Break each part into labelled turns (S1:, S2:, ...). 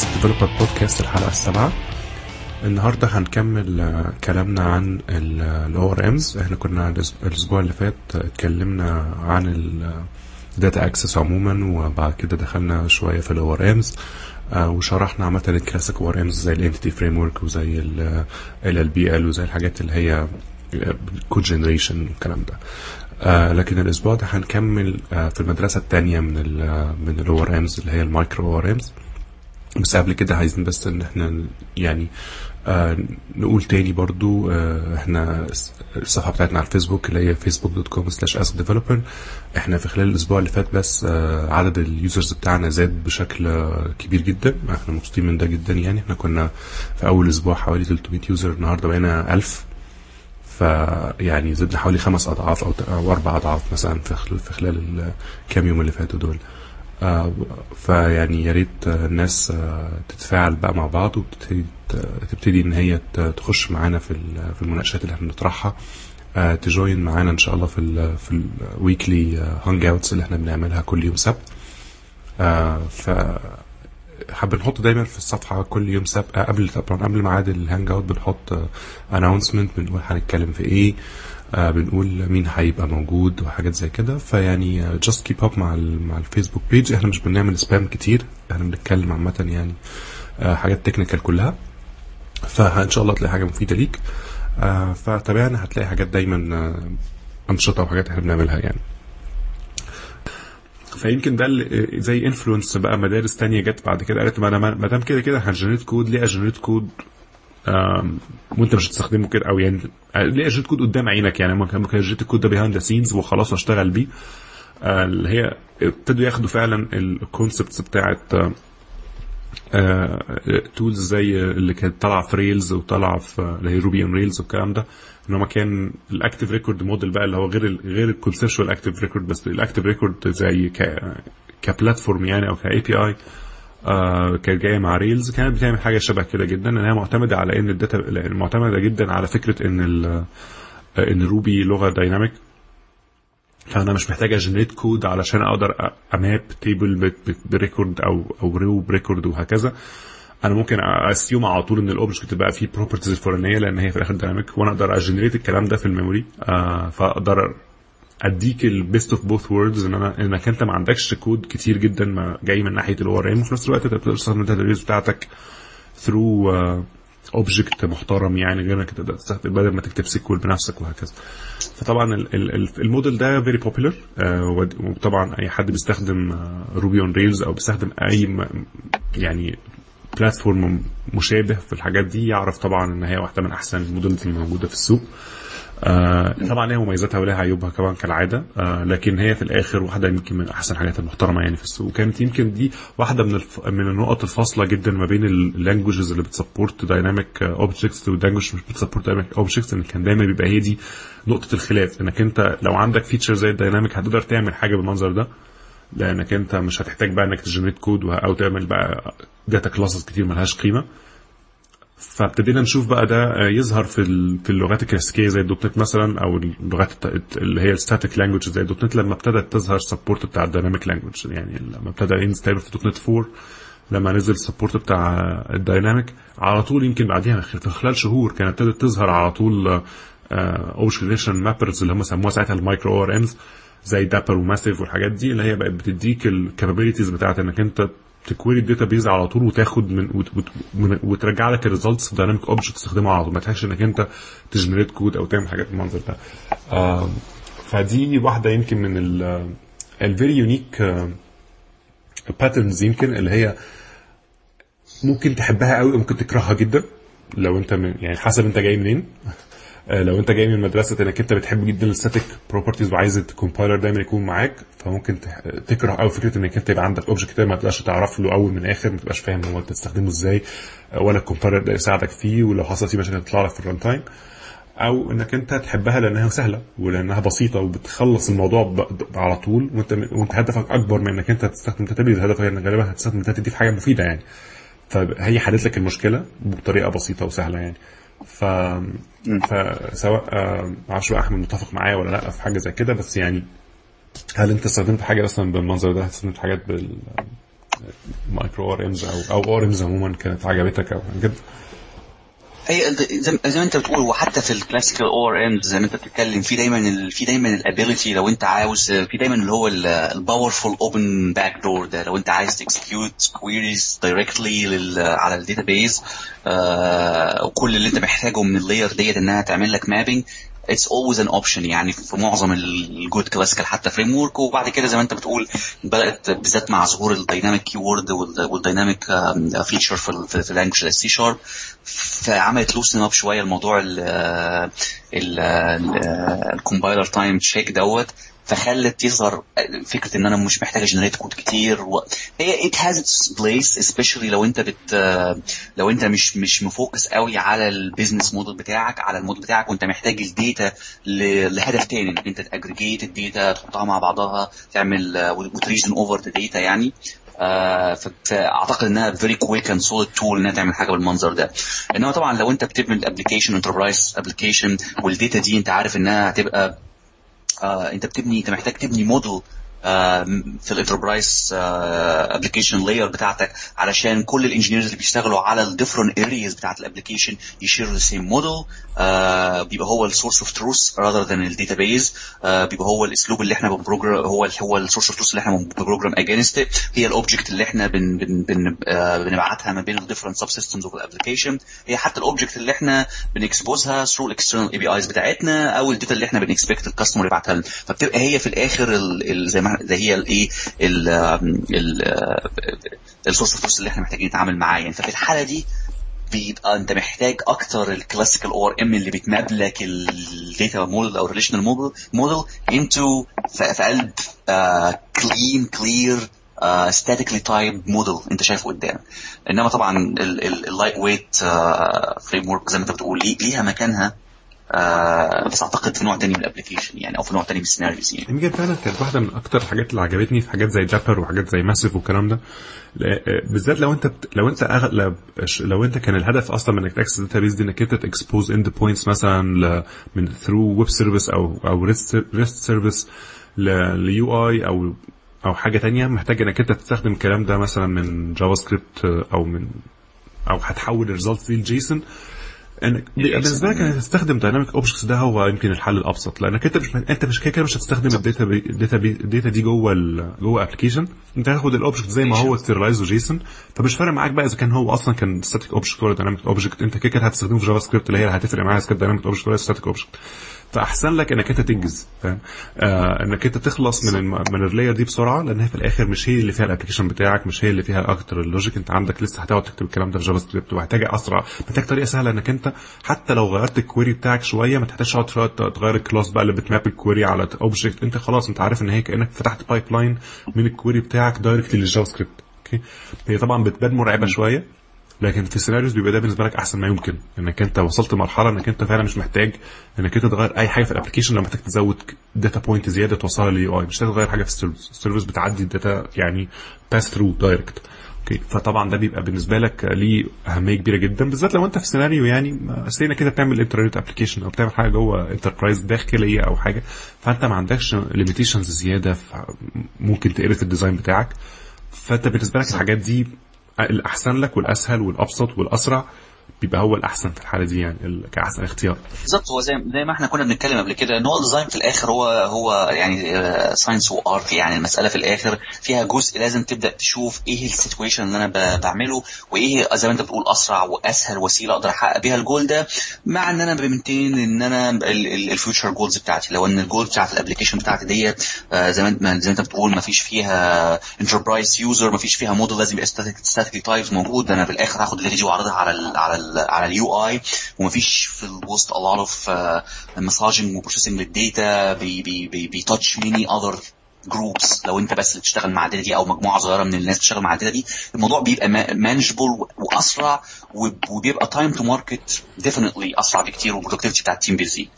S1: Ask Developer Podcast الحلقة السابعة. النهارده هنكمل آه، كلامنا عن ال ORMs إحنا كنا الأس- الأسبوع اللي فات اتكلمنا عن ال data access عموما وبعد كده دخلنا شوية في ORMs وشرحنا عامة ال classic ORMs زي ال Entity Framework وزي ال ال ال وزي الحاجات اللي هي code generation والكلام ده. آه لكن الأسبوع ده هنكمل آه في المدرسة الثانية من ال من ال ORMs اللي هي ال micro ORMs بس قبل كده عايزين بس إن إحنا يعني آه نقول تاني برضو آه إحنا الصفحة بتاعتنا على الفيسبوك اللي هي Facebook dot com slash Ask Developer إحنا في خلال الأسبوع اللي فات بس آه عدد ال users بتاعنا زاد بشكل آه كبير جدا. إحنا مبسوطين من ده جدا يعني. إحنا كنا في أول أسبوع حوالي 300 يوزر النهارده بقينا 1000 فيعني زدنا حوالي خمس أضعاف أو أربع أضعاف مثلا في خلال في خلال الكام يوم اللي فاتوا دول. فيعني يا ريت الناس تتفاعل بقى مع بعض وتبتدي تبتدي إن هي تخش معانا في في المناقشات اللي إحنا بنطرحها. آه، ت join معانا إن شاء الله في ال في ال weekly hangouts اللي إحنا بنعملها كل يوم سبت. آه، ف حابب نحط دايما في الصفحة كل يوم سبت آه، قبل طبعا قبل ميعاد ال hangout بنحط announcement بنقول هنتكلم في إيه. بنقول مين هيبقى موجود وحاجات زي كده. فيعني just keep up مع مع ال Facebook page إحنا مش بنعمل spam كتير. إحنا بنتكلم عامة يعني آه حاجات technical كلها. فان شاء الله تلاقي حاجة مفيدة ليك. آه فتابعنا هتلاقي حاجات دايما آه أنشطة وحاجات إحنا بنعملها يعني. فيمكن ده زي influence بقى مدارس تانية جت بعد كده. قالت ما أنا ما دام كده كده هن generate code ليه ا generate code وانت مش هتستخدمه كده أو يعني ليه ا generate code قدام عينك؟ يعني ممكن ممكن ا generate ال code ده behind the scenes وخلاص واشتغل بيه. آه، اللي هي ابتدوا ياخدوا فعلا ال concepts بتاعت tools زي اللي كانت طالعة في Rails وطالعة في اللي هي Ruby on Rails والكلام ده. إن هو كان ال active record model بقى اللي هو غير غير ال conceptual active record بس ال active record زي ك platform يعني أو ك API كانت جاية مع Rails كانت بتعمل حاجة شبه كده جدا إن هي معتمدة على إن ال data معتمدة جدا على فكرة إن ال إن Ruby لغة dynamic فأنا مش محتاج أ generate code علشان أقدر أ map table ب record أو أو row ب record وهكذا. أنا ممكن أ assume على طول إن ال object بقى فيه properties الفلانية لأن هي في الآخر dynamic وأنا أقدر أ generate الكلام ده في ال memory آه فأقدر أديك ال best of both worlds إن أنا انك أنت ما عندكش كود كتير جدا ما جاي من ناحية ال ORM وفي نفس الوقت أنت بتقدر تستخدم ال database بتاعتك through object محترم يعني غير إنك تستخدم بدل ما تكتب SQL بنفسك وهكذا. فطبعا ال- ال- ال- الموديل ده very popular وطبعا أي حد بيستخدم Ruby on Rails أو بيستخدم أي يعني platform مشابه في الحاجات دي يعرف طبعا إن هي واحدة من أحسن ال models اللي موجوده في السوق. آه طبعا ليها مميزاتها ولها عيوبها كمان كالعادة. آه لكن هي في الآخر واحدة يمكن من أحسن الحاجات المحترمة يعني في السوق. وكانت يمكن دي واحدة من الف... من النقط الفاصلة جدا ما بين ال languages اللي بت support dynamic objects وال language مش بت support dynamic objects إن كان دايما بيبقى هي دي نقطة الخلاف. إنك أنت لو عندك feature زي ال dynamic هتقدر تعمل حاجة بالمنظر ده لأنك أنت مش هتحتاج بقى إنك ت generate code أو تعمل بقى data classes كتير ملهاش قيمة. فابتدينا نشوف بقى ده آه، يظهر في في اللغات الكلاسيكية زي ال .NET مثلا أو اللغات اللي هي ال static language زي ال .NET لما ابتدت تظهر support بتاع ال dynamic language يعني لما ابتدى ينزل في .NET 4 لما نزل ال support بتاع ال dynamic على طول يمكن بعديها في خلال شهور كانت ابتدت تظهر على طول object relation mappers اللي هم سموها ساعتها ال micro ORMs زي Dapper و Massive والحاجات دي اللي هي بقت بتديك ال capabilities بتاعت إنك أنت ت query ال database على طول وتاخد من وت وت من وترجع لك ال results في dynamic object تستخدمها على طول. ما تحتاجش إنك أنت ت generate code أو تعمل حاجات بالمنظر ده. فدي واحدة يمكن من ال very unique patterns يمكن اللي هي ممكن تحبها قوي وممكن تكرهها جدا. لو أنت من يعني حسب أنت جاي منين. لو انت جاي من مدرسة انك انت بتحب جدا ال static properties وعايز ال compiler دايما يكون معاك فممكن تكره قوي فكرة انك انت يبقى عندك object ما تبقاش تعرف له أول من آخر ما تبقاش فاهم هو انت تستخدمه إزاي آه، ولا ال compiler ده يساعدك فيه ولو حصل فيه مشاكل تطلع لك في ال runtime أو انك انت تحبها لأنها سهلة ولأنها بسيطة وبتخلص الموضوع على طول وانت وانت هدفك أكبر من انك انت تستخدم database هدفك انك غالبا هتستخدم data دي في حاجة مفيدة يعني. فهي حلت لك المشكلة بطريقة بسيطة وسهلة يعني. ف فسواء آه، ما أعرفش بقى أحمد متفق معايا ولا لأ في حاجة زي كده بس يعني هل أنت استخدمت حاجة أصلا بالمنظر ده؟ استخدمت حاجات بال مايكرو أو أو OR عموما كانت عجبتك أو كده؟
S2: هي زي ما أنت بتقول وحتى في ال classical ORM زي ما أنت بتتكلم في دايما في دايما ال ability لو أنت عاوز في دايما اللي هو ال powerful open backdoor ده. لو أنت عايز ت execute queries directly على ال database آه وكل اللي أنت محتاجه من ال layer ديت إنها تعمل لك mapping it's always an option يعني في معظم ال good classical حتى framework وبعد كده زي ما انت بتقول بدأت بالذات مع ظهور ال dynamic keyword وال dynamic feature في في اللانجوج السي شارب فعملت loosen up شوية الموضوع ال compiler time check دوت. فخلت يظهر فكرة إن أنا مش محتاج أ generate code كتير و... هي has its place especially لو أنت بت لو أنت مش مش م focus قوي على ال business model بتاعك على الموديل بتاعك وأنت محتاج ال data ل... لهدف تاني انك أنت ت aggregate ال data تحطها مع بعضها تعمل وت reason over the data يعني. آه فاعتقد إنها very quick and solid tool إنها تعمل حاجة بالمنظر ده. إنما طبعا لو أنت بتبني ال application enterprise application وال data دي أنت عارف إنها هتبقى آه انت بتبني انت محتاج تبني موديل في ال enterprise application layer بتاعتك علشان كل ال engineers اللي بيشتغلوا على ال different areas بتاعت ال application ي share وا the same model بيبقى هو ال source of truth rather than ال database بيبقى هو الاسلوب اللي إحنا بن program هو هو ال source of truth اللي إحنا بن program against هي ال object اللي إحنا بن بن بن آه بنبعتها ما بين ال different subsystems of ال application هي حتى ال object اللي إحنا بن expose ها through ال external APIs بتاعتنا أو ال data اللي إحنا بن expect ال customer يبعتها لنا. فبتبقى هي في الآخر زي ما ده هي الايه ال source of اللي إحنا محتاجين نتعامل معاه. يعني ففي الحاله دي بيبقى انت محتاج أكتر ال classical ORM اللي بت map لك ال data model أو ال relational model model into في قلب clean clear statically typed model انت شايفه قدامك انما طبعا ال lightweight framework زي ما انت بتقول ليها مكانها آه بس أعتقد في نوع تاني من ال application يعني أو في نوع تاني من ال scenarios يعني.
S1: يمكن فعلا كانت واحدة من أكتر الحاجات اللي عجبتني في حاجات زي Dapper وحاجات زي Massive والكلام ده. بالذات لو أنت بت... لو أنت اغلب لو أنت كان الهدف أصلا من إنك ت access database دي إنك أنت ت expose endpoints مثلا ل... من through web service أو أو REST service ل UI أو أو حاجة تانية محتاج إنك أنت تستخدم الكلام ده مثلا من JavaScript أو من أو هتحول ال result دي ل JSON انك بالنسبة لك انك تستخدم dynamic objects ده هو يمكن الحل الأبسط لأنك أنت مش أنت مش كده مش هتستخدم ال data بي... ال data بي... ال data دي جوه ال... جوه application أنت هتاخد ال object زي ما هو serialize و JSON فمش فارق معاك بقى إذا كان هو أصلا كان static object ولا dynamic object أنت كده كده هتستخدمه في JavaScript اللي هي هتفرق معاك إذا كان dynamic object ولا static object فأحسن لك إنك أنت تنجز فاهم؟ آه إنك أنت تخلص من الم... من ال layer دي بسرعة لأن هي في الآخر مش هي اللي فيها ال application بتاعك مش هي اللي فيها أكتر ال logic. أنت عندك لسه هتقعد تكتب الكلام ده في JavaScript ومحتاج أسرع. محتاج طريقة سهلة إنك أنت حتى لو غيرت ال query بتاعك شوية ما تحتاجش تقعد تغير ال class بقى اللي بت map ال query على object أنت خلاص أنت عارف إن هي كأنك فتحت pipeline من ال query بتاعك directly لل JavaScript okay؟ هي طبعا بتبان مرعبة شوية. لكن في ال scenarios بيبقى ده بالنسبة لك أحسن ما يمكن. إنك أنت وصلت لمرحلة إنك أنت فعلا مش محتاج إنك أنت تغير أي حاجة في ال application لو محتاج تزود data point زيادة توصلها لل UI مش تغير حاجة في ال service ال service بتعدي ال data يعني pass through direct okay؟ فطبعا ده بيبقى بالنسبة لك ليه أهمية كبيرة جدا. بالذات لو أنت في سيناريو يعني سينا كده بتعمل internet application أو بتعمل حاجة جوه enterprise داخلية أو حاجة. فأنت ما عندكش limitations زيادة. ممكن تقرف ال design بتاعك. فأنت بالنسبة لك الحاجات دي الأحسن لك والأسهل والأبسط والأسرع. بيبقى هو الأحسن في الحالة دي يعني كأحسن اختيار.
S2: بالظبط هو زي زي ما إحنا كنا بنتكلم قبل كده إن هو ال design في الآخر هو هو يعني science و art يعني المسألة في الآخر فيها جزء لازم تبدأ تشوف إيه ال situation اللي أنا بعمله وإيه زي ما أنت بتقول أسرع وأسهل وسيلة أقدر أحقق بيها الجول ده مع إن أنا ب maintain إن أنا ال future goals بتاعتي. لو إن الجول بتاعت ال application بتاعتي ديت زي ما زي ما أنت بتقول ما فيش فيها enterprise user ما فيش فيها موديل لازم يبقى static types موجود. أنا في الآخر هاخد دي واعرضها على على على ال UI ومفيش في الوسط a lot of uh, massaging و processing لل data بي بي بي بي touch many other groups لو انت بس بتشتغل مع ال data دي أو مجموعة صغيرة من الناس بتشتغل مع ال data دي الموضوع بيبقى manageable وأسرع وبيبقى time to market definitely أسرع بكتير وال productivity بتاع ال team بيزيد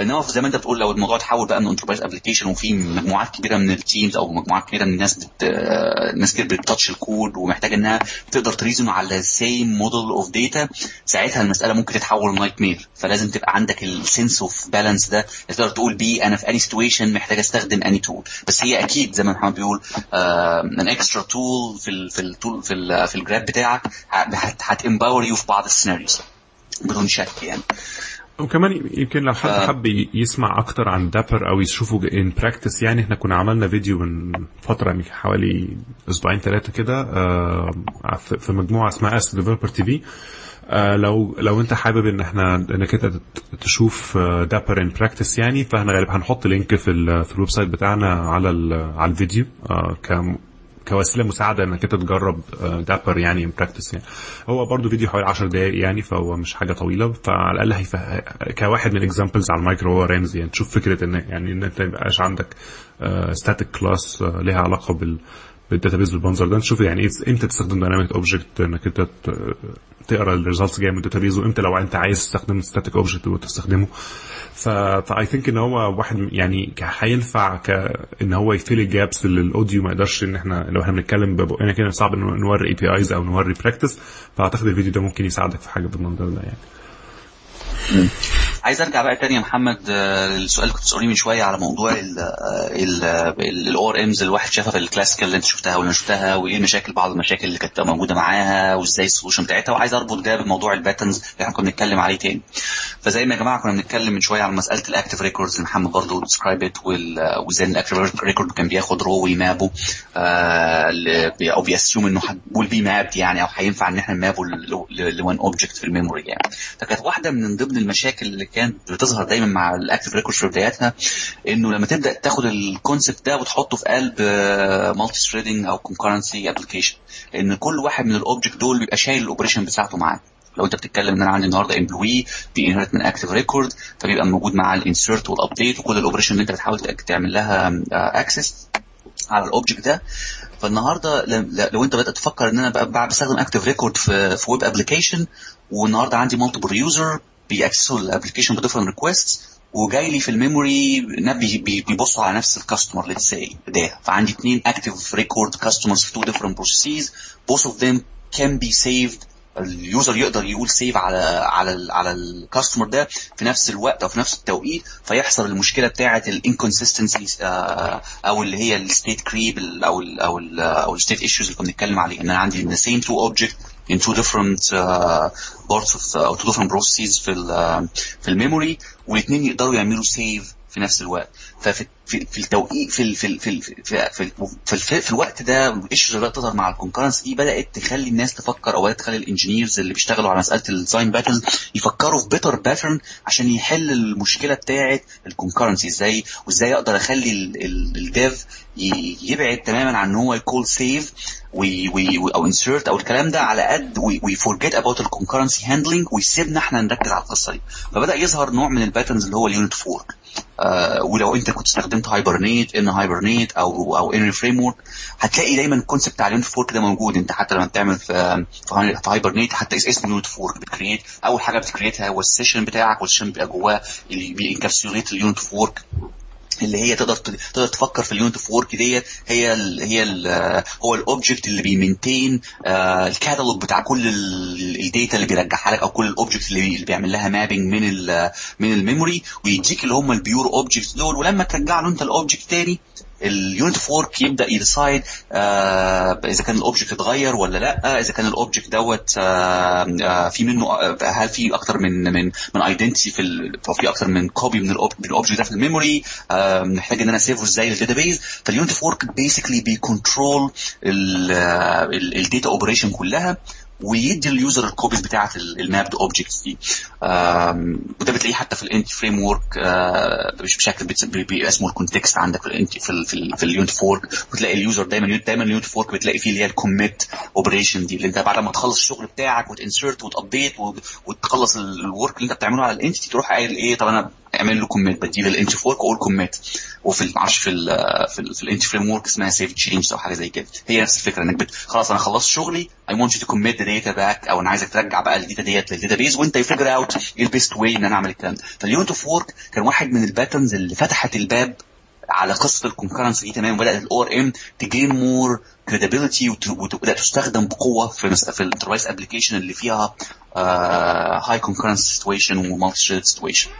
S2: انما زي ما انت بتقول لو الموضوع اتحول بقى من enterprise application وفي مجموعات كبيرة من ال teams أو مجموعات كبيرة من الناس بت ناس كتير بت touch ال code ومحتاجة إنها تقدر ت reason على same model of data ساعتها المسألة ممكن تتحول nightmare فلازم تبقى عندك ال sense of balance ده تقدر تقول بيه أنا في any situation محتاج أستخدم any tool بس هي أكيد زي ما محمد بيقول ان extra tool في ال في التول في ال في الجراب بتاعك ه ت empower you في بعض ال scenarios بدون شك يعني.
S1: وكمان يمكن لو حد حب يسمع أكتر عن Dapper أو يشوفه in practice يعني إحنا كنا عملنا فيديو من فترة من حوالي أسبوعين ثلاثة كده في مجموعة اسمها اس Developer TV لو لو انت حابب ان إحنا انك انت تشوف Dapper in practice يعني فاحنا غالبا هنحط link في في ال website بتاعنا على على الفيديو كوسيلة مساعدة انك انت تجرب Dapper يعني in practice يعني. هو برضو فيديو حوالي 10 دقائق يعني فهو مش حاجة طويلة فعلى الأقل هيفه... كواحد من ال examples على ال micro ORMs يعني. تشوف فكرة إن يعني إن أنت ما يبقاش عندك static class ليها علاقة بال بال database بالمنظر ده نشوف يعني إيه إمتى تستخدم dynamic object إنك أنت تقرأ ال results جاية من ال database وامتى لو أنت عايز تستخدم static object وتستخدمه. ف I think إن هو واحد يعني هينفع ك إن هو ي fill ال gaps اللي ال audio ما يقدرش إن إحنا لو إحنا بنتكلم ببقنا كده صعب ان نوري APIs أو نوري practice فأعتقد الفيديو ده ممكن يساعدك في حاجة بالمنظر ده يعني.
S2: عايز ارجع بقى تاني يا محمد للسؤال اللي كنت بتسالني من شوية على موضوع ال ORMs الواحد شافها في ال classical اللي انت شفتها واللي شفتها وإيه المشاكل بعض المشاكل اللي كانت موجودة معاها وإزاي ال solution بتاعتها وعايز أربط ده بموضوع ال patterns اللي إحنا كنا بنتكلم عليه تاني. فزي ما يا جماعة كنا بنتكلم من شوية على مسألة ال active records اللي محمد برضه describe وإزاي ال active record كان بياخد row وي map ه أو بي assume إنه will be mapped يعني أو هينفع إن إحنا ن map ه ل one object في ال memory يعني. فكانت واحدة من ضمن المشاكل اللي كانت بتظهر دايما مع ال active record في بداياتها إنه لما تبدأ تاخد ال concept ده وتحطه في قلب multi-threading أو concurrency application لأن كل واحد من ال object دول بيبقى شايل ال operation بتاعته معاه. لو أنت بتتكلم إن أنا عندي النهارده employee بي inherit من active record فبيبقى موجود مع ال insert وال update وكل ال operation اللي أنت بتحاول تعمل لها access على ال object ده. فالنهاردة لو أنت بدأت تفكر إن أنا بقى بستخدم active record في في web application والنهاردة عندي مالتيبل يوزر بيأكسسوا الابلكيشن بديفرنت ريكويست وجاي لي في ال memory بي بيبصوا على نفس ال customer let's say ده. فعندي اثنين active record customers في two different processes both of them can be saved ال user يقدر يقول save على على ال على ال customer ده في نفس الوقت أو في نفس التوقيت فيحصل المشكلة بتاعة ال inconsistency أو اللي هي ال state creep أو ال أو ال أو ال state issues اللي كنا بنتكلم عليه إن أنا عندي the same two object in two different uh, parts of أو two different processes في ال في ال memory والاثنين يقدروا يعملوا save في نفس الوقت. ففي في في التوقيت في في في في, في, في, في, في الوقت ده ال issues اللي تظهر مع ال concurrence دي بدأت تخلي الناس تفكر أو تخلي ال engineers اللي بيشتغلوا على مسألة ال design pattern يفكروا في better pattern عشان يحل المشكلة بتاعه ال concurrency إزاي؟ وإزاي أقدر أخلي ال dev يبعد تماما عن إن هو ي call save وي وي أو insert أو الكلام ده على قد we forget about ال concurrency handling ويسيبنا إحنا نركز على القصة دي. فبدأ يظهر نوع من ال patterns اللي هو ال unit of work آه ولو انت كنت استخدمت Hibernate NHibernate أو أو any framework هتلاقي دايما ال concept بتاع ال unit of work ده موجود. انت حتى لما بتعمل في في Hibernate حتى اسم unit of work بت create أول حاجة بت create ها هو ال session بتاعك وال session بيبقى جواه اللي بي encapsulate ال unit of work اللي هي تقدر تقدر تفكر في ال unit of work ديت. هي ال هي ال هو ال object اللي بي maintain آه الكاتالوج بتاع كل ال data اللي بيرجعها لك أو كل ال object اللي, بيعمل لها mapping من ال من ال memory ويديك اللي هم ال pure objects دول. ولما ترجع له أنت ال object تاني ال unit of work يبدأ ي decide آه إذا كان ال object اتغير ولا لأ إذا كان ال object دوت آه آه في منه هل في أكتر من من من entity في أو في أكتر من copy من ال object ده في ال memory محتاج إن أنا ا save ه إزاي للداتابيز فاليونت اوف ورك بيسكلي بيكونترول الداتا اوبريشن كلها. ويدي ال user ال copies بتاعه ال mapped objects دي. وده بتلاقيه حتى في ال Entity Framework بشكل اسمه ال context عندك في ال Entity في في, في ال unit of work وتلاقي ال user دايما دايما ال unit of work بتلاقي فيه اللي هي ال commit operation دي اللي انت بعد ما تخلص الشغل بتاعك وت insert وت update وتخلص ال work اللي انت بتعمله على ال entity تروح قايل إيه؟ طب أنا اعمل له commit بدي لل unit of work وأقول commit وفي معرفش في ال في, في ال Entity Framework اسمها save change أو حاجة زي كده. هي نفس الفكرة إنك. خلاص أنا خلصت شغلي I want to commit data back أو أنا عايزك ترجع بقى ال data ديت لل database وأنت ي figure out إيه ال best way إن أنا أعمل الكلام ده فال unit of work كان واحد من ال patterns اللي فتحت الباب على قصة الكونكرنس دي تمام وبدأت ال ORM ت gain more credibility وتبدا تستخدم بقوة في. في ال enterprise application اللي فيها high concurrence situation و multi-thread situation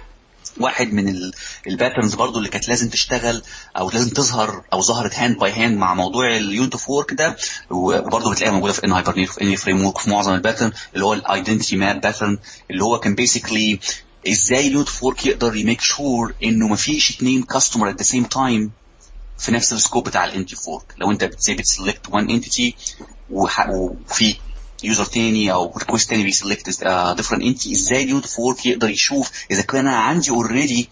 S2: واحد من ال patterns برضو اللي كانت لازم تشتغل أو لازم تظهر أو ظهرت hand by hand مع موضوع ال unit of work ده. وبرضه بتلاقيها موجودة في NHibernate في Entity Framework في معظم ال pattern اللي هو ال identity map pattern اللي هو كان basically إزاي ال unit of work يقدر ي make sure إنه ما فيش اثنين customer at the same time في نفس ال scope بتاع ال unit of work لو أنت بتسي بت select one entity وفي user تاني أو request تاني بي select different entity إزاي ال unit of work يقدر يشوف إذا كان أنا عندي already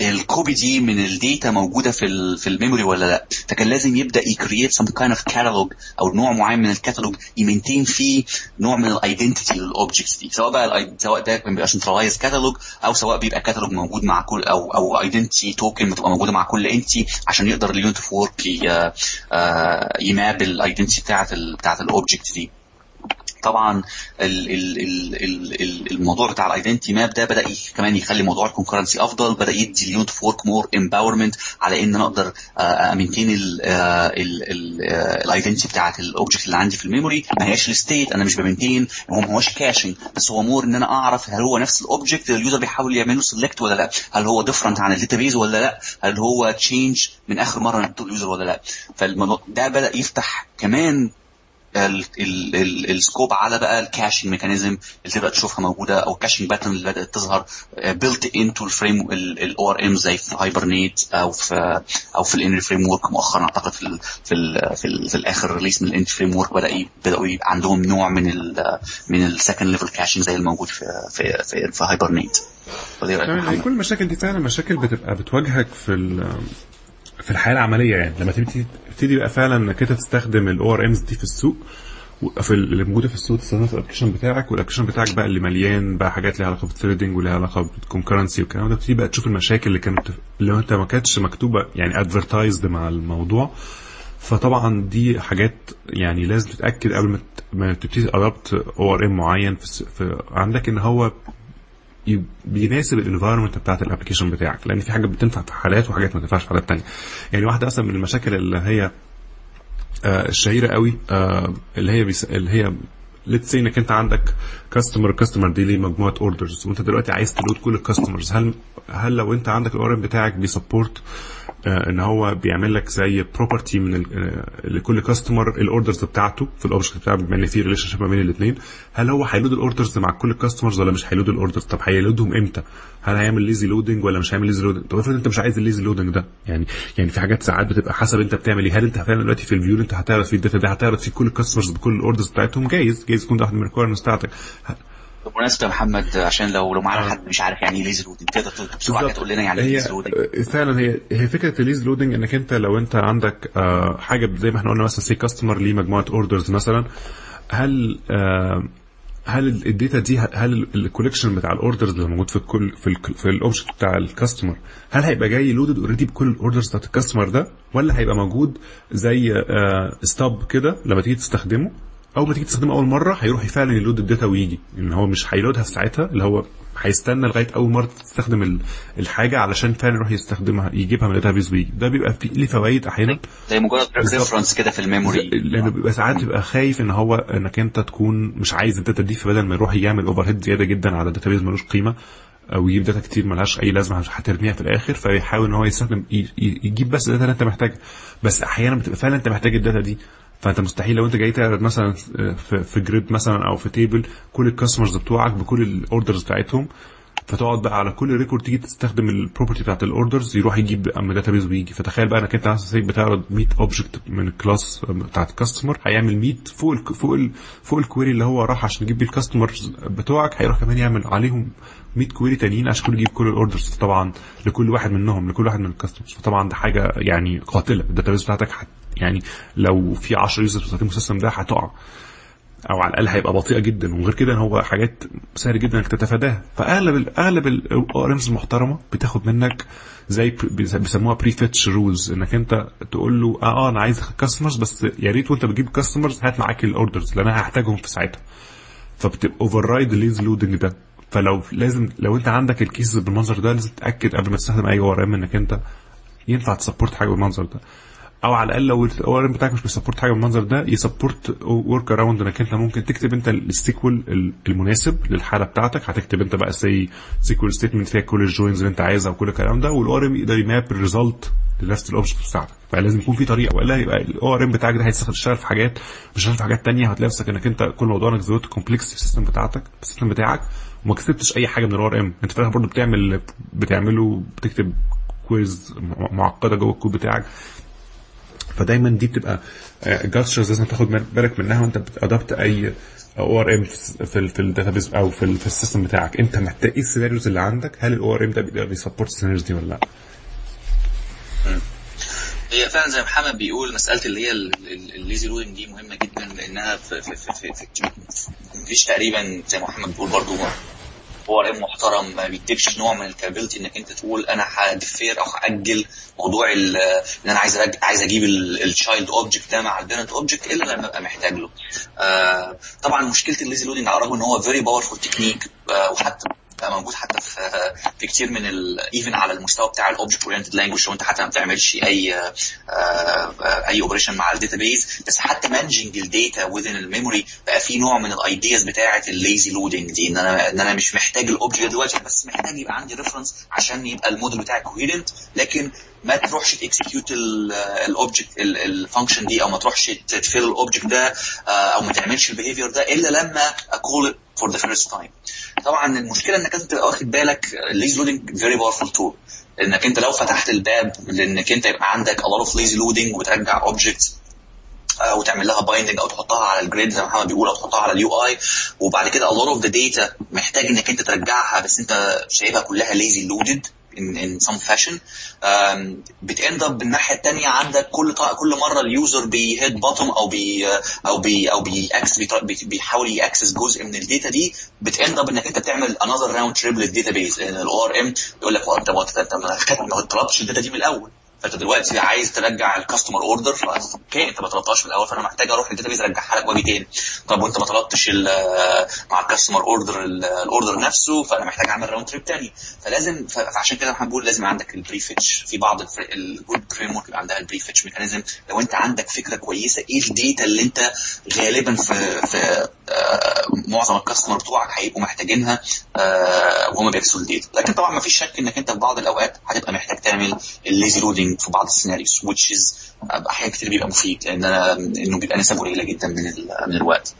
S2: ال copy دي من ال data موجودة في ال في ال memory ولا لأ؟ فكان لازم يبدأ ي create some kind of catalog أو نوع معين من ال catalog ي maintain فيه نوع من ال identity لل objects دي. سواء بقى سواء ده كان بيبقى centralized catalog أو سواء بيبقى كاتالوج موجود مع كل أو أو identity token بتبقى موجودة مع كل entity عشان يقدر ال unit of work ي map ال identity بتاعت ال بتاعت ال object دي. طبعا ال ال ال ال الموضوع بتاع ال identity map ده بدأ كمان يخلي موضوع ال concurrency أفضل بدأ يدي ال unit of work more empowerment على إن أنا أقدر ا maintain ال identity بتاعت ال object اللي عندي في ال memory. ما هياش ال state أنا مش ب maintain هو ما هوش caching بس هو more إن أنا أعرف هل هو نفس ال object اللي ال user بيحاول يعمل له select ولا لأ. هل هو different عن ال database ولا لأ؟ هل هو change من آخر مرة ال user ولا لأ؟ فالموضوع ده بدأ يفتح كمان ال scope على بقى ال caching mechanism اللي تبقى تشوفها موجودة أو ال caching pattern اللي بدأت تظهر built into الفريم ال ORM زي في Hibernate أو في أو في ال Entity Framework مؤخرا. أعتقد في ال في ال في, ال في الآخر release من ال Entity Framework بدأ بدأوا يبقى عندهم نوع من ال من ال second level caching زي الموجود في في في, في Hibernate
S1: كل المشاكل دي فعلا مشاكل بتبقى بتواجهك في في الحياة العملية يعني. لما تبتدي تبتدي بقى فعلا إنك أنت تستخدم ال ORMs دي في السوق في اللي موجودة في السوق تستخدمها في ال application بتاعك وال application بتاعك بقى اللي مليان بقى حاجات ليها علاقة بال threading وليها علاقة بال concurrency والكلام ده. بتبتدي بقى تشوف المشاكل اللي كانت اللي أنت ما كانتش مكتوبة يعني advertised مع الموضوع. فطبعا دي حاجات يعني لازم تتأكد قبل ما تبتدي adopt ORM معين في عندك إن هو بيناسب ال environment بتاعت ال application بتاعك لأن في حاجات بتنفع في حالات وحاجات ما تنفعش في حالات ثانية يعني واحدة أصلا من المشاكل اللي هي آه الشهيرة قوي آه اللي هي bas... اللي هي let's say إنك أنت عندك customer customer دي ليه مجموعة orders وأنت دلوقتي عايز ت load كل ال customers هل هل لو أنت عندك ال O بتاعك بي support آه إن هو بيعمل لك زي property من آه لكل customer ال orders بتاعته في ال object بتاعه بما إن في relationship ما بين الاثنين هل هو هي load ال orders مع كل ال customers ولا مش هي load ال orders طب هي load هم إمتى؟ هل هيعمل lazy loading ولا مش هيعمل lazy loading طب افرض أنت مش عايز ال lazy loading ده. يعني يعني في حاجات ساعات بتبقى حسب أنت بتعمل إيه. هل أنت فعلا دلوقتي في ال view أنت هتعرض فيه ال data ده؟ هتعرض فيه كل ال customers بكل ال orders بتاعتهم؟ جايز. جايز يكون ده واحد من ال requirements بتاعتك.
S2: بالمناسبه محمد عشان لو لو معانا حد مش عارف يعني إيه lazy loading تقدر بسرعة تقول لنا يعني إيه ليز loading
S1: فعلا هي هي فكرة ال lazy loading إنك أنت لو أنت عندك آه حاجة زي ما إحنا قلنا مثلا say customer ليه مجموعة orders مثلا هل آه هل ال data دي هل ال collection بتاع ال orders اللي موجود في الكل في ال في ال object بتاع ال customer هل هيبقى جاي loaded already بكل ال orders بتاعت ال customer ده ولا هيبقى موجود زي آه stub كده لما تيجي تستخدمه؟ أول ما تيجي تستخدمه أول مرة هيروح فعلا ي load ال data ويجي. ان هو مش هي load ها في ساعتها اللي هو هيستنى لغاية أول مرة تستخدم الحاجة علشان فعلا يروح يستخدمها يجيبها من ال database ويجي. ده بيبقى فيه ليه فوائد أحيانا؟
S2: زي مجرد reference كده في ال
S1: memory. لأنه بيبقى ساعات بيبقى خايف إن هو إنك أنت تكون مش عايز ال data دي فبدل ما يروح يعمل overhead زيادة جدا على ال database ملوش قيمة أو يجيب data كتير ملهاش أي لازمة هترميها في الآخر فيحاول إن هو يستخدم يجيب بس ال data اللي أنت محتاجها. بس أحيانا بتبقى فعلا أنت محتاج ال data دي. فانت مستحيل لو انت جاي تعرض مثلا في grid مثلا أو في table كل ال customers بتوعك بكل ال orders بتاعتهم فتقعد بقى على كل record تيجي تستخدم ال property بتاعت ال orders يروح يجيب من ال database ويجي. فتخيل بقى إنك أنت مثلا بتعرض 100 object من ال class بتاعت ال customer هيعمل 100 فوق ال فوق ال فوق ال query اللي هو راح عشان يجيب بيه ال customers بتوعك هيروح كمان يعمل عليهم 100 query تانيين عشان كل يجيب كل ال orders طبعا لكل واحد منهم لكل واحد من ال customers فطبعا ده حاجة يعني قاتلة. ال database بتاعتك حت يعني لو في 10 users بيستخدموا ال system ده هتقع. أو على الأقل هيبقى بطيئة جدا. وغير كده هو حاجات سهل جدا إنك تتفاداها. فأغلب أغلب ال ORMs المحترمة بتاخد منك زي بيسموها pre-fetch rules إنك أنت تقول له آه, آه أنا عايز customers بس يا ريت وأنت بتجيب customers هات معاك ال orders لأن أنا هحتاجهم في ساعتها. فبتبقى override ال lazy loading ده. فلو لازم لو أنت عندك ال cases بالمنظر ده لازم تتأكد قبل ما تستخدم أي ORM إنك أنت ينفع ت support حاجة بالمنظر ده. أو على الأقل لو ال ORM بتاعك مش بي support حاجة بالمنظر ده ي support workaround إنك أنت ممكن تكتب أنت ال SQL المناسب للحالة بتاعتك. هتكتب أنت بقى سي SQL statement فيها كل ال joins اللي أنت عايزها وكل الكلام ده وال ORM يقدر ي map ال result لنفس ال object بتاعتك. فلازم يكون في طريقة. والا يبقى ORM بتاعك ده هيشتغل في حاجات مش هيشتغل في حاجات تانية. هتلاقي نفسك إنك أنت كل موضوع إنك زودت ال complex system بتاعتك ال system بتاعك وما كسبتش أي حاجة من ال ORM أنت في برضه بتعمل بتعمله بتكتب queries معقدة جوه الكود بتاعك. فدايما دي بتبقى gestures لازم تاخد بالك منها وانت بت adopt أي ORM في في ال database أو في, في ال system بتاعك. انت محتاج إيه ال scenarios اللي عندك؟ هل ال ORM ده بيقدر ي support ال scenarios دي ولا لأ؟
S2: هي فعلا زي محمد بيقول مسألة اللي هي ال lazy loading دي مهمة جدا لأنها في في في, في, في مفيش تقريبا زي محمد بيقول برضو ORM محترم ما بيديكش نوع من ال capability إنك أنت تقول أنا ه defer أو هأجل موضوع إن أنا عايز عايز أجيب ال child object ده مع ال parent object إلا لما أبقى محتاج له. آه طبعا مشكلة ال lazy loading على الرغم إن هو very powerful technique وحتى بقى موجود حتى في في كتير من even على المستوى بتاع ال object oriented language لو انت حتى ما بتعملش أي أي operation مع ال database بس حتى managing ال data within ال memory بقى في نوع من ال ideas بتاعه ال lazy loading دي إن أنا إن أنا مش محتاج ال object دلوقتي بس محتاج يبقى عندي reference عشان يبقى الموديل بتاعي coherent لكن ما تروحش ت execute ال object ال function دي أو ما تروحش ت fill ال object ده أو ما تعملش ال behavior ده إلا لما ا call for the first time طبعا المشكلة إنك أنت تبقى واخد بالك ال lazy loading very powerful tool إنك أنت لو فتحت الباب لإنك أنت يبقى عندك a lot of lazy loading وترجع objects وتعمل لها binding أو تحطها على ال grid زي ما محمد بيقول أو تحطها على ال UI وبعد كده a lot of the data محتاج إنك أنت ترجعها بس أنت شايفها كلها lazy loaded. In, in some fashion بت end up بالناحيه الثانية عندك كل كل مره ال user بي hit button أو بي أو بي أو بيأكس بيحاول ياكسس جزء من الداتا دي بتاند اب انك انت بتعمل انذر راوند تريب للداتا بيز ار ام يقول لك انت انت ما طلبتش الداتا دي من الأول فانت دلوقتي عايز ترجع الكاستمر اوردر أوكي انت ما طلبتهاش من الأول فأنا محتاج أروح للداتا بيز أرجعها لك وأجي تاني. طب وأنت ما طلبتش مع الكاستمر اوردر الاوردر نفسه فأنا محتاج أعمل راوند تريب تاني. فلازم فعشان كده إحنا بنقول لازم عندك البري فيتش في بعض ال good framework عندها ال prefetch mechanism لو أنت عندك فكرة كويسة إيه ال data اللي أنت غالبا في في معظم ال customer بتوعك هيبقوا محتاجينها وهم بي access وا ال data لكن طبعا ما فيش شك إنك أنت في بعض الأوقات هتبقى محتاج تعمل ال lazy loading في بعض ال scenarios which is أحيانا كتير بيبقى مفيد لأن أنا إنه بيبقى نسب قليلة جدا من من الوقت.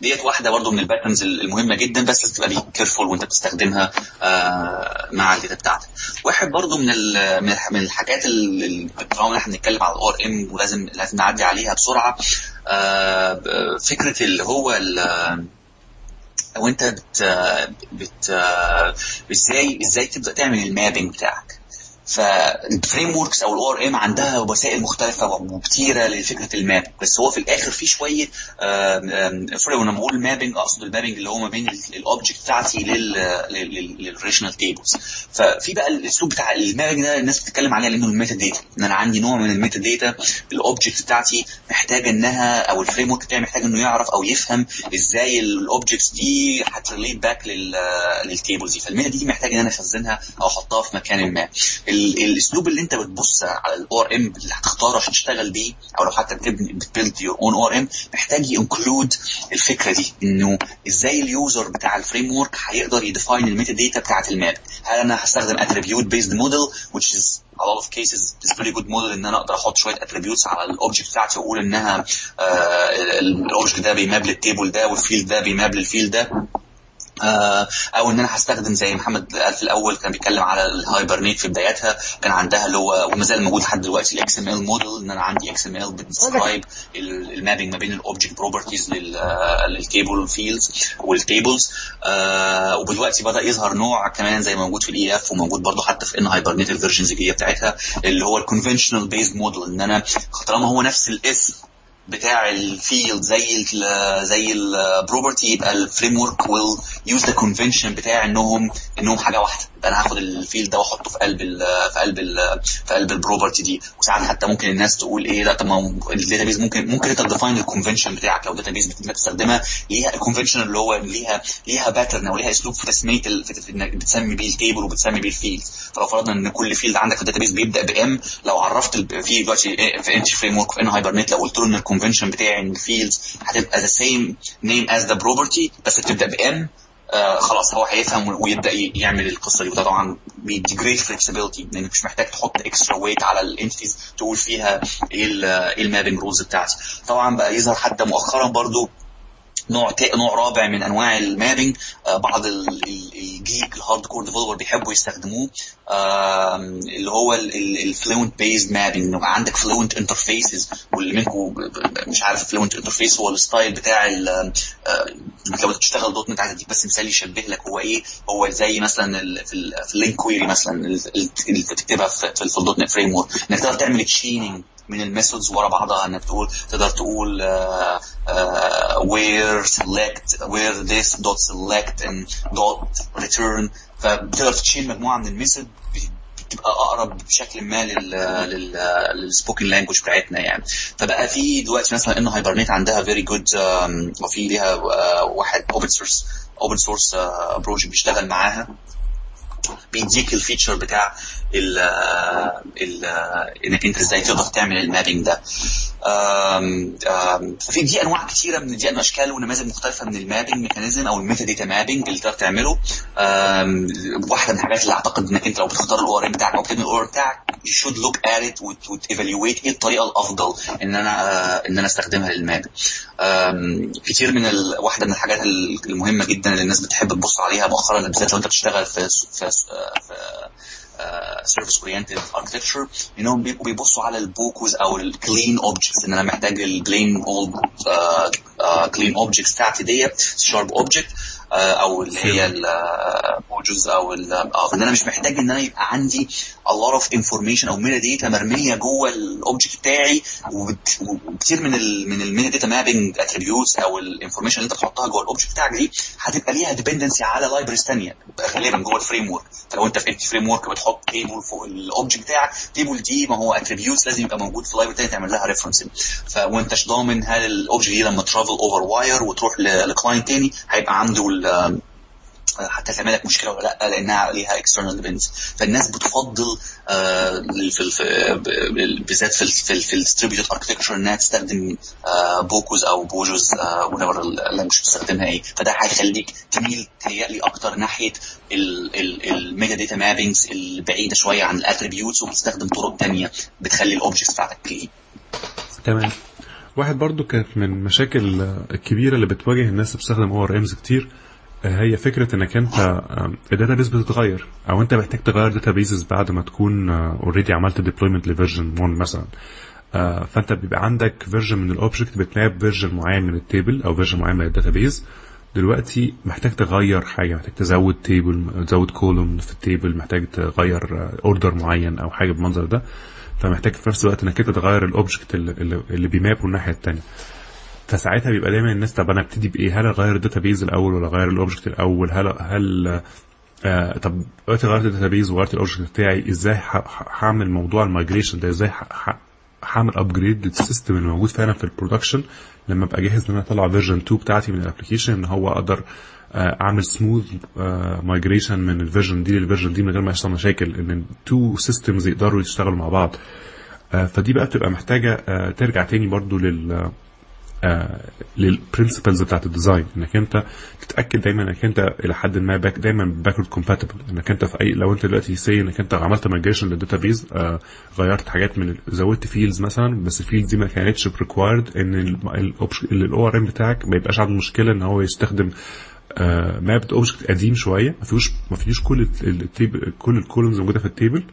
S2: ديت واحدة برضو من ال patterns المهمة جدا بس لازم تبقى careful وأنت بتستخدمها مع ال data بتاعتك. واحد برضو من من الحاجات اللي طالما إحنا بنتكلم على ال ORM ولازم لازم نعدي عليها بسرعة. فكرة اللي هو وأنت بت بت إزاي إزاي تبدأ تعمل ال mapping بتاعك. فال frameworks أو ال ORM عندها وسائل مختلفة وكتيره لفكرة ال map. بس هو في الآخر في شوية sorry وأنا بقول ال mapping أقصد ال mapping اللي هو ما بين ال object بتاعتي لل relational tables ففي بقى الاسلوب بتاع ال mapping ده الناس بتتكلم عليه لأنه ال metadata إن أنا عندي نوع من ال metadata ال object بتاعتي محتاجة إنها أو ال framework بتاعي محتاج إنه يعرف أو يفهم إزاي ال objects دي هت relate back لل tables دي. فال meta دي محتاج إن أنا أخزنها أو أحطها في مكان ما. الاسلوب اللي انت بتبص على ال ORM اللي هتختاره عشان تشتغل بيه أو لو حتى بتبني بت build your own ORM محتاج ي include الفكرة دي انه إزاي ال user بتاع ال framework هيقدر ي define ال metadata بتاعت ال map. هل أنا هستخدم attribute based model which is a lot of cases is very good model ان أنا أقدر أحط شوية attributes على ال object بتاعتي واقول انها ال object ده بي map لل table ده وال field ده بي map لل field ده؟ أو إن أنا هستخدم زي محمد قال في الأول كان بيتكلم على ال Hibernate في بدايتها كان عندها اللي هو وما زال موجود لحد دلوقتي ال XML model إن أنا عندي XML بت describe ال mapping ما بين ال object properties لل table fields وال tables ودلوقتي بدأ يظهر نوع كمان زي موجود في ال EF وموجود برضه حتى في NHibernate ال versions الجديدة بتاعتها اللي هو ال conventional based model إن أنا طالما هو نفس الاسم بتاع ال field زي ال زي ال property يبقى ال framework will use the convention بتاع انهم إنهم حاجة واحدة. أنا هاخد ال field ده وأحطه في قلب ال في قلب ال في قلب ال property دي. وساعات حتى ممكن الناس تقول إيه لأ طب ما ال database ممكن ممكن أنت ت define ال convention بتاعك. لو database بتستخدمها ليها ال convention اللي هو ليها ليها pattern أو ليها أسلوب في تسمية إنك بتسمي بيه ال table وبتسمي بيه ال field فلو فرضنا إن كل field عندك في ال database بيبدأ ب M لو عرفت في دلوقتي في Entity Framework في NHibernate لو قلت له ان ال convention بتاعي ان ال fields هتبقى the same name as the property بس بتبدأ ب M آه خلاص هو هيفهم ويبدأ يعمل القصة دي. وده طبعا بيدي great flexibility لانك مش محتاج تحط extra weight على ال entities تقول فيها إيه ال mapping rules بتاعتي. طبعا بقى يظهر حتى مؤخرا برضو نوع نوع رابع من أنواع ال mapping آه بعض ال geek ال hardcore developer بيحبوا يستخدموه هو ال fluent based mapping إنه عندك fluent interfaces واللي منكم مش عارف fluent interface هو ال style بتاع لو بتشتغل .NET عايز اديك بس مثال يشبه لك هو إيه؟ هو زي مثلا في ال LINQ query مثلا اللي بتكتبها في ال .NET Framework إنك تقدر تعمل chaining من ال methods ورا بعضها إنك تقول تقدر تقول uh, uh, where select where this dot select and dot return فبتقدر ت chain مجموعة من ال method بتبقى أقرب بشكل ما لل لل لل spoken language بتاعتنا يعني. فبقى في دلوقتي مثلا NHibernate عندها very good وفي ليها واحد open source open source project بيشتغل معاها. بيديك ال feature بتاع ال ال إنك أنت إزاي تقدر تعمل ال mapping ده. في دي انواع كتيرة من دي اشكال ونماذج مختلفة من ال mapping mechanism أو ال metadata mapping اللي تقدر تعمله. واحدة من الحاجات اللي أعتقد إنك أنت لو بتختار ال OR بتاعك أو بتبني ال OR بتاعك should look at it وت evaluate إيه الطريقة الأفضل إن أنا إن أنا أستخدمها لل mapping. كتير من ال... واحدة من الحاجات المهمة جدا اللي الناس بتحب تبص عليها مؤخرا بالذات لو أنت بتشتغل في في, في service oriented architecture انهم بيبقوا بيبصوا على ال POCOs أو ال clean objects إن أنا محتاج ال plain old clean objects بتاعتي ديت شارب اوبجكت أو اللي هي ال POJOs أو آه إن أنا مش محتاج إن أنا يبقى عندي a lot of information أو metadata مرمية جوه ال object بتاعي وكتير من ال من ال metadata mapping attributes أو ال information اللي أنت بتحطها جوه ال object بتاعك دي هتبقى ليها dependency على libraries تانية غالبا جوه ال framework فلو أنت في Entity Framework بتحط table فوق ال object بتاعك table دي ما هو attributes لازم يبقى موجود في libraries تانية تعمل لها reference فوانتش ضامن هل ال object دي لما travel over wire وتروح ل client تاني هيبقى عنده حتى تعمل لك مشكلة ولا لأ لأنها ليها external dependency فالناس بتفضل آه بالذات في في ال distributed architecture إنها تستخدم آه POCOs أو POJOs whatever ال language بتستخدمها إيه. فده هيخليك تميل تهيألي أكتر ناحية ال metadata mappings البعيدة شوية عن ال attributes وبتستخدم طرق ثانية بتخلي ال objects بتاعتك clean
S1: تمام. واحد برضو كانت من المشاكل الكبيره اللي بتواجه الناس اللي بتستخدم ORMs كتير. هي فكرة إنك أنت ال database بتتغير أو أنت محتاج تغير databases بعد ما تكون already عملت deployment ل version 1 مثلا. فأنت بيبقى عندك version من ال object بت map version معين من ال table أو version معين من ال database دلوقتي محتاج تغير حاجة محتاج تزود table تزود column في ال table محتاج تغير order معين أو حاجة بالمنظر ده. فمحتاج في نفس الوقت إنك أنت تغير ال object اللي, اللي بي map ه الناحية الثانية فساعتها بيبقى دايما الناس طب أنا أبتدي بإيه؟ هل أغير ال database الأول ولا أغير ال object الأول؟ هل هل آه طب دلوقتي غيرت ال database وغيرت ال object بتاعي إزاي هعمل موضوع ال migration ده؟ إزاي هعمل upgrade لل system اللي موجود فعلا في ال production لما أبقى جاهز إن أنا أطلع version 2 بتاعتي من ال application إن هو أقدر أعمل smooth migration من ال version دي لل version دي من غير ما يحصل مشاكل إن ال two systems يقدروا يشتغلوا مع بعض. فدي بقى بتبقى محتاجة ترجع تاني برضو لل لل principles بتاعت ال design إنك أنت تتأكد دايما إنك أنت إلى حد ما back دايما backward compatible إنك أنت في اي لو أنت دلوقتي say إنك أنت عملت migration لل database آه غيرت حاجات من زودت fields مثلا بس ال fields دي ما كانتش required إن ال ORM بتاعك ما يبقاش عنده مشكلة إن هو يستخدم آه map object قديم شوية. ما فيهوش ما فيهوش كل ال table كل ال columns موجودة في ال table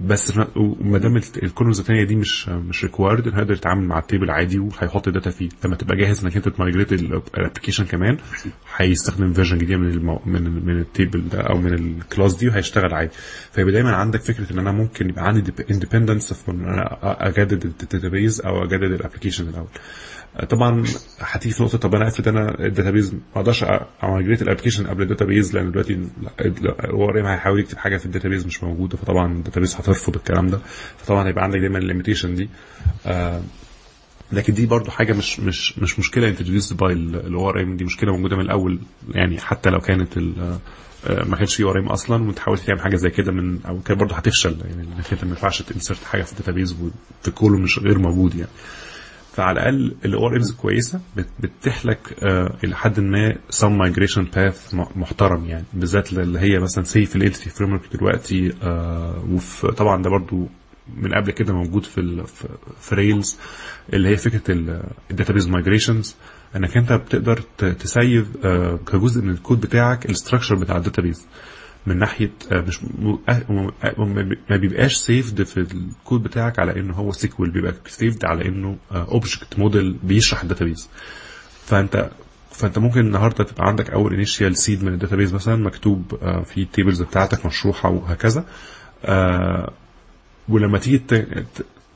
S1: بس ما دام ال columns الثانية دي مش مش required هيقدر يتعامل مع ال table عادي وهيحط ال data فيه. لما تبقى جاهز إنك أنت ت migrate ال application كمان هيستخدم version جديدة من المو... من من ال table ده أو من ال class دي وهيشتغل عادي. فيبقى دايما عندك فكرة إن أنا ممكن يبقى عندي independence في إن أنا أجدد ال data أو أجدد ال application الأول. طبعا هتيجي في نقطة طب أنا افرض أنا ال database ما أقدرش ا migrate ال application قبل ال database لأن دلوقتي هو ام هيحاول يكتب حاجة في ال database مش موجودة فطبعا ال database هترفض الكلام ده فطبعا هيبقى عندك دايما ال limitation دي. آه لكن دي برضو حاجة مش مش مش مشكلة introduced by ال ORM دي مشكلة موجودة من الأول يعني حتى لو كانت ما كانش في ORM أصلا وانت حاولت تعمل حاجة زي كده من أو كان برضه هتفشل يعني انك انت ما ينفعش ت insert حاجة في ال database وتكونه مش غير موجود يعني. فعلى الأقل ال ORMs كويسة بتتيح لك آه إلى حد ما some migration path محترم يعني بالذات اللي هي مثلا say في ال Entity Framework دلوقتي آه وفي طبعا ده برضو من قبل كده موجود في في Rails اللي هي فكرة ال database migrations إنك أنت بتقدر ت save آه كجزء من الكود بتاعك ال structure بتاع ال database من ناحية مش ما بيبقاش saved في الكود بتاعك على إنه هو SQL بيبقى saved على إنه object model بيشرح ال database فأنت فأنت ممكن النهارده تبقى عندك أول initial seed من ال database مثلا مكتوب في ال tables بتاعتك مشروحة وهكذا. ولما تيجي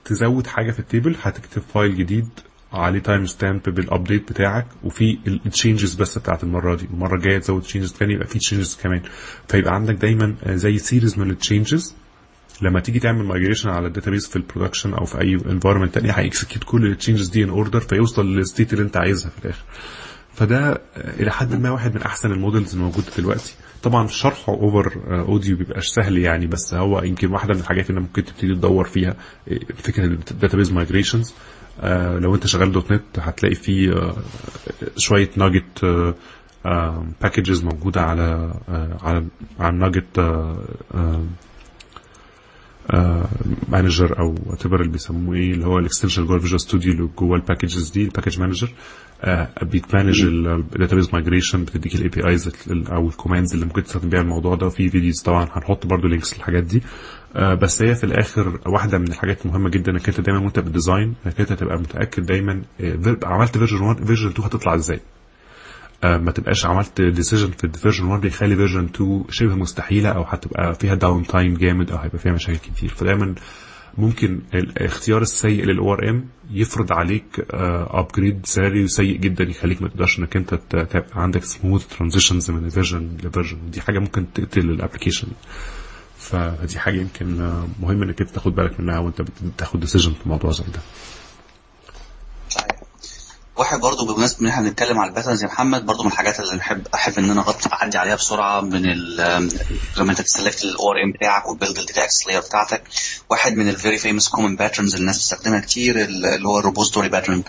S1: تزود حاجة في ال table هتكتب file جديد عليه timestamp بال update بتاعك وفي ال changes بس بتاعت المرة دي. المرة الجاية تزود changes تاني يبقى في changes كمان. فيبقى عندك دايما زي series من ال changes لما تيجي تعمل migration على ال database في ال production أو في أي environment تاني ه execute كل ال changes دي in order فيوصل لل state اللي انت عايزها في الآخر. فده إلى حد ما واحد من أحسن ال models الموجودة دلوقتي. طبعا شرحه over audio ما بيبقاش سهل يعني بس هو يمكن واحدة من الحاجات اللي ممكن تبتدي تدور فيها فكرة ال database migrations لو انت شغال .NET هتلاقي فيه آه شوية NuGet آه packages موجودة على على على ال NuGet manager أو اعتبر اللي بيسموه إيه اللي هو ال extension جوه ال Visual Studio اللي جوه ال packages دي ال package manager بيتمانج الداتابيز مايجريشن بتديك ال APIs أو ال commands اللي ممكن تستخدم بيها الموضوع ده. وفي videos طبعا هنحط برضو links للحاجات دي. بس هي في الآخر واحدة من الحاجات المهمه جدا إنك أنت دايما وأنت بال design إنك أنت تبقى متأكد دايما عملت version 1 version 2 هتطلع إزاي. ما تبقاش عملت decision في ال version 1 بيخلي version 2 شبه مستحيلة أو هتبقى فيها downtime جامد أو هيبقى فيها مشاكل كتير. فدايما ممكن الاختيار السيء لل ORM يفرض عليك upgrade scenario سيء جدا يخليك ما تقدرش إنك أنت تبقى عندك smooth transitions من version ل version دي حاجة ممكن تقتل ال application فدي حاجة يمكن مهم إنك تاخد بالك منها وأنت بتاخد decision في موضوع زي ده.
S2: واحد برضه بمناسبة إن إحنا بنتكلم على ال patterns يا محمد برضه من الحاجات اللي بحب أحب إن أنا اغطي أعدي عليها بسرعة من لما أنت ت select ال ORM بتاعك وت build ال data access layer بتاعتك واحد من ال very famous common patterns اللي الناس بتستخدمها كتير اللي هو ال repository pattern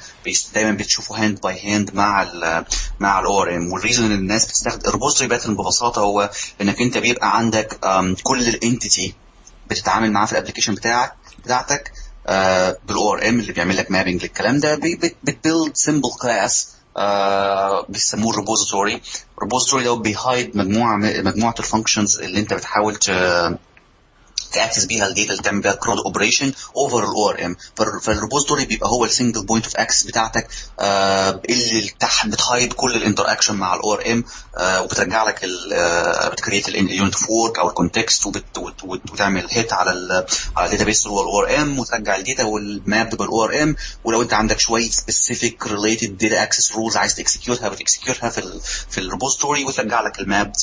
S2: دايما بتشوفه hand by hand مع ال مع ال ORM وال reason ان الناس بتستخدم ال repository pattern ببساطة هو إنك أنت بيبقى عندك كل ال entity بتتعامل معاه في ال application بتاعك بتاعتك بال ORM اللي بيعمل لك mapping للكلام ده بت build simple class آه بيسموه ال repository ال repository ده بي hide مجموعة مجموعة ال functions اللي انت بتحاول ت access بيها ال data اللي تعمل بيها CRUD operation over ال ORM فال repository بيبقى هو ال single point of access بتاعتك آه اللي تحت بت hide كل ال interaction مع ال ORM وبترجع لك بت create ال unit of work أو ال context وتعمل hit على على ال database اللي هو ال ORM وترجع ال data وال map بال ORM ولو أنت عندك شوية specific related data access rules عايز تكسكيوتها بتكسكيوتها في ال في ال repository وترجع لك ال map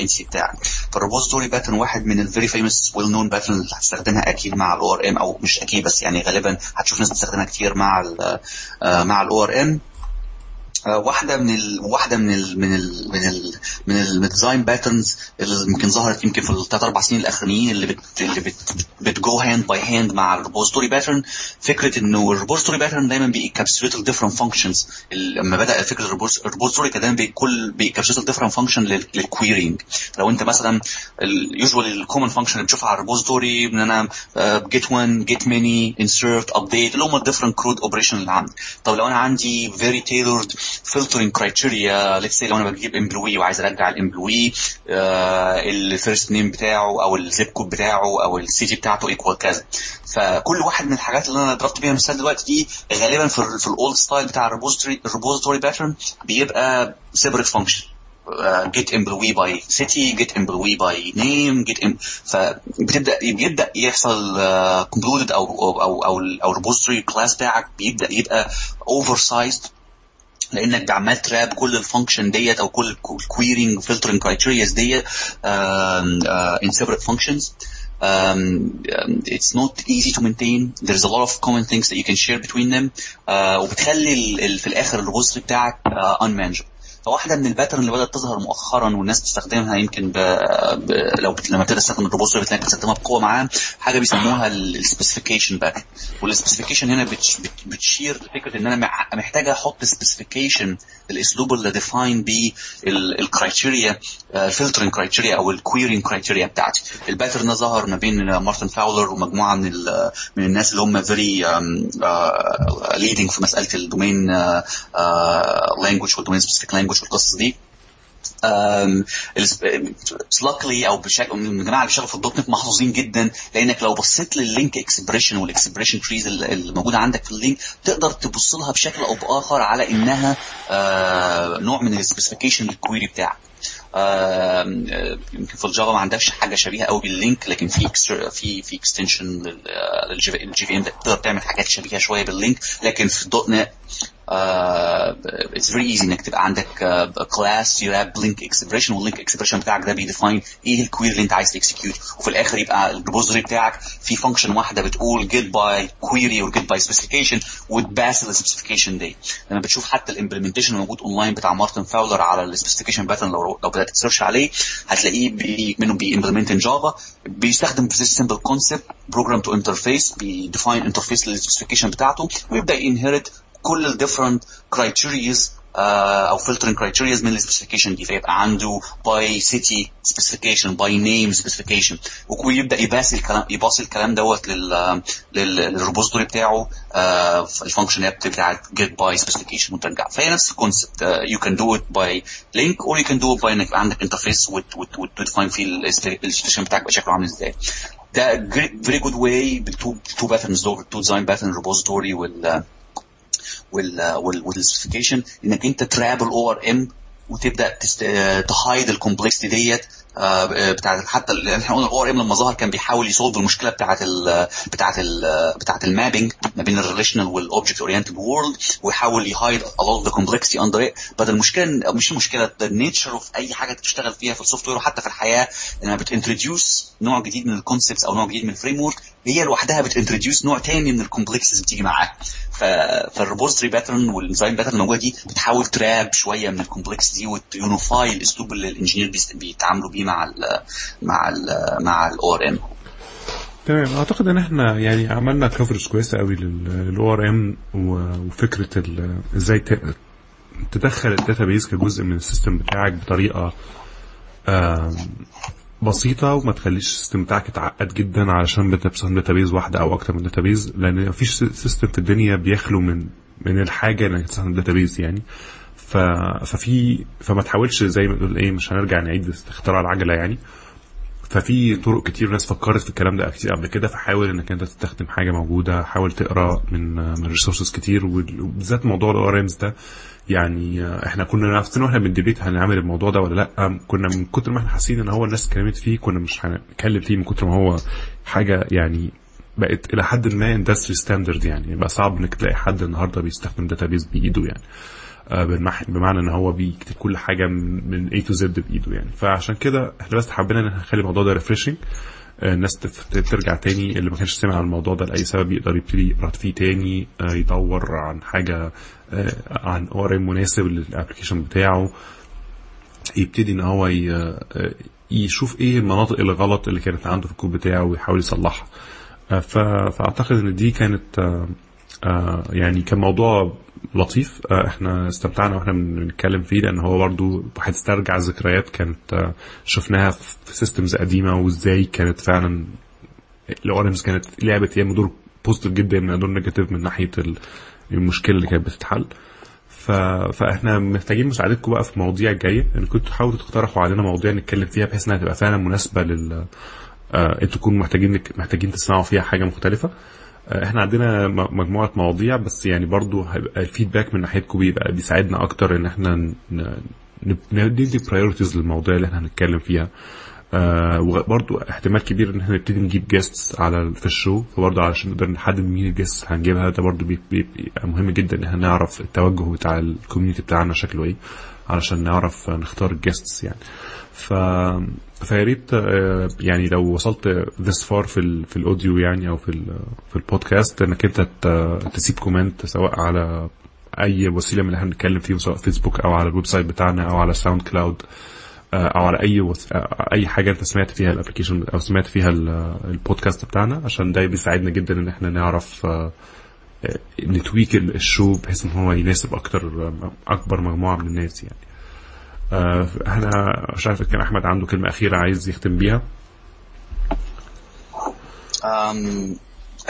S2: entity بتاعك. فال repository pattern واحد من ال very famous well known pattern هتستخدمها أكيد مع ال ORM أو مش أكيد بس يعني غالبا هتشوف ناس بتستخدمها كتير مع ال مع ال ORM واحدة من ال... واحدة من ال... من ال... من ال... من ال design patterns اللي يمكن ظهرت يمكن في الثلاث أربع سنين الأخرانيين اللي بت اللي بت بت go hand by hand مع ال repository pattern فكرة إنه ال repository pattern دايما بي encapsulate ال different functions لما بدأ فكرة ال repository كان دايما بكل بي encapsulate ال different function لل querying لو أنت مثلا ال usual ال common function اللي بتشوفها على ال repository إن أنا get 1 get many insert update اللي هم ال different CRUD operation اللي عندي طب لو أنا عندي فيري تailored criteria. Let's say لو أنا بجيب employee وعايز أرجع ال employee ال first name بتاعه أو ال zip code بتاعه أو ال city بتاعته equal كذا. فكل واحد من الحاجات اللي أنا ضربت بيها مثال دلوقتي دي غالبا في, في ال old style بتاع ال repository ال repository pattern بيبقى سيبريت فانكشن جيت امبلوي باي سيتي جيت امبلوي باي نيم جيت فبتبدا بيبدأ يحصل cluttered أو أو أو أو, أو ال repository class بتاعك بيبدأ يبقى oversized لانك عمال ت wrap كل ال function ديت أو كل ال querying filtering criterias ديت in separate functions um, um, it's not easy to maintain there's a lot of common things that you can share between them uh, وبتخلي ال, ال, في الآخر ال repository بتاعك uh, unmanageable فواحدة من ال pattern اللي بدأت تظهر مؤخرا والناس بتستخدمها يمكن ب... ب... لو بت... لما بتبدا تستخدم ال repository بتلاقي بتستخدمها بقوة معاه حاجة بيسموها ال specification pattern وال specification هنا بتش... بت... بتشير لفكرة إن أنا محتاج أحط specification الاسلوب اللي define بيه ال criteria ال filtering criteria أو ال querying criteria بتاعتي. ال pattern ده ظهر ما بين مارتن فاولر ومجموعة من ال... من الناس اللي هم very leading في مسألة ال domain language وال domain specific language والقصص دي. luckily أو بشكل من الجماعة اللي بيشتغلوا في ال .NET محظوظين جدا لأنك لو بصيت لل LINQ expression وال expression trees اللي موجودة عندك في ال LINQ تقدر تبص لها بشكل أو بآخر على إنها نوع من ال specification لل query بتاعك. يمكن في ال Java ما عندكش حاجة شبيهة قوي بال LINQ لكن في في في extension لل JVM تقدر تعمل حاجات شبيهة شوية بال LINQ لكن في ال .NET it's very easy إنك تبقى عندك class you have LINQ expression وال LINQ expression بتاعك ده بي define إيه ال query اللي أنت عايز ت execute وفي الآخر يبقى ال repository بتاعك في function واحدة بتقول get by query or get by specification وت pass ال specification دي لما بتشوف حتى ال implementation الموجود اونلاين بتاع مارتن فاولر على ال specification pattern لو لو بدأت ت search عليه هتلاقيه بي منه بي implement in Java بيستخدم في simple concept program to interface بي define interface لل specification بتاعته ويبدأ ي inherit كل ال different criterias أو filtering criterias من ال specification دي. فيبقى عنده by city specification by name specification ويبدا يباصي الكلام يباصي الكلام دوت لل لل repository بتاعه ال function بتاعت get by specification وترجع. فهي نفس ال concept you can do it by LINQ or you can do it by إنك عندك interface وت define فيه ال specification بتاعك بقى شكله عامل إزاي. ده very good way بال two two patterns دول to design repository وال وال وال specification إنك أنت ت wrap ال ORM وتبدا ت hide ال complexity ديت بتاعت حتى إحنا قلنا ال ORM لما ظهر كان بيحاول ي solve المشكلة بتاعت ال بتاعت ال بتاعت ال mapping ما بين ال relational وال object oriented world ويحاول ي hide of the complexity under it. But المشكلة مش المشكلة the nature of أي حاجة تشتغل فيها في ال software وحتى في الحياة لما بت introduce نوع جديد من ال concepts أو نوع جديد من ال framework هي لوحدها بت introduce نوع تاني من ال complexities بتيجي معاها فال repository pattern وال design pattern الموجودة دي بتحاول ت wrap شوية من ال complexity دي وت unify الأسلوب اللي ال engineer بيتعاملوا بيه مع ال مع ال مع الاو ار ام
S1: تمام. أعتقد إن إحنا يعني عملنا coverage كويسة قوي لل ORM وفكرة إزاي تدخل ال database كجزء من ال system بتاعك بطريقة بسيطة وما تخليش ال system بتاعك يتعقد جدا علشان بتستخدم database واحدة أو أكتر من database لأن مفيش system في الدنيا بيخلو من من الحاجة إنك تستخدم database يعني. ف... ففي فما تحاولش زي ما تقول إيه مش هنرجع نعيد اختراع العجلة يعني. ففي طرق كتير ناس فكرت في الكلام ده كتير قبل كده فحاول إنك أنت تستخدم حاجة موجودة حاول تقرأ من من resources كتير وبالذات موضوع ال ORM ده. يعني إحنا كنا نفسنا وإحنا بن debate هنعمل الموضوع ده ولا لأ؟ كنا من كتر ما إحنا حاسين إن هو الناس اتكلمت فيه كنا مش هنتكلم فيه من كتر ما هو حاجة يعني بقت إلى حد ما industry standard يعني. بقى صعب إنك تلاقي حد النهارده بيستخدم database بإيده يعني. بمعنى إن هو بيكتب كل حاجة من A to Z بإيده يعني. فعشان كده إحنا بس حبينا إن إحنا نخلي الموضوع ده refreshing الناس ترجع تاني اللي ما كانش سمع عن الموضوع ده لأي سبب يقدر يبتدي يقرأ فيه تاني يدور عن حاجة عن ORM مناسب لل application بتاعه يبتدي إن هو يشوف إيه المناطق الغلط اللي كانت عنده في الكود بتاعه ويحاول يصلحها. فأعتقد إن دي كانت يعني كان موضوع لطيف. إحنا استمتعنا وإحنا بنتكلم فيه لأن هو برضو هتسترجع ذكريات كانت شفناها في systems قديمة وإزاي كانت فعلا ال ORMs كانت لعبت يا دور positive جدا يا دور negative من ناحية المشكلة اللي كانت بتتحل. ف... فاحنا محتاجين مساعدتكم بقى في المواضيع الجاية إن كنتوا تحاولوا تقترحوا علينا مواضيع نتكلم فيها بحيث إنها تبقى فعلا مناسبة لل آه أنتوا تكونوا محتاجين محتاجين تسمعوا فيها حاجة مختلفة. إحنا عندنا مجموعة مواضيع بس يعني برضو هيبقى ال feedback من ناحيتكم بيبقى بيساعدنا أكتر إن إحنا ندي priorities للمواضيع اللي إحنا هنتكلم فيها. آه وبرضو احتمال كبير إن إحنا نبتدي نجيب guests على في ال show فبرضو علشان نقدر نحدد مين ال guests هنجيبها ده برضو بيبقى مهم جدا إن إحنا نعرف التوجه بتاع ال community بتاعنا شكله إيه. علشان نعرف نختار ال guests يعني. ف فيا ريت آه، يعني لو وصلت this far في ال في ال audio يعني أو في في البودكاست إنك أنت تسيب comment سواء على أي وسيلة من اللي إحنا بنتكلم فيه سواء فيسبوك أو على ال website بتاعنا أو على SoundCloud أو على أي وس... أي حاجة أنت سمعت فيها ال application أو سمعت فيها البودكاست بتاعنا عشان ده بيساعدنا جدا إن إحنا نعرف آه، ن tweak ال show بحيث إن هو يناسب أكتر أكبر مجموعة من الناس يعني. أنا مش عارف كان أحمد عنده كلمة أخيرة عايز يختم بيها؟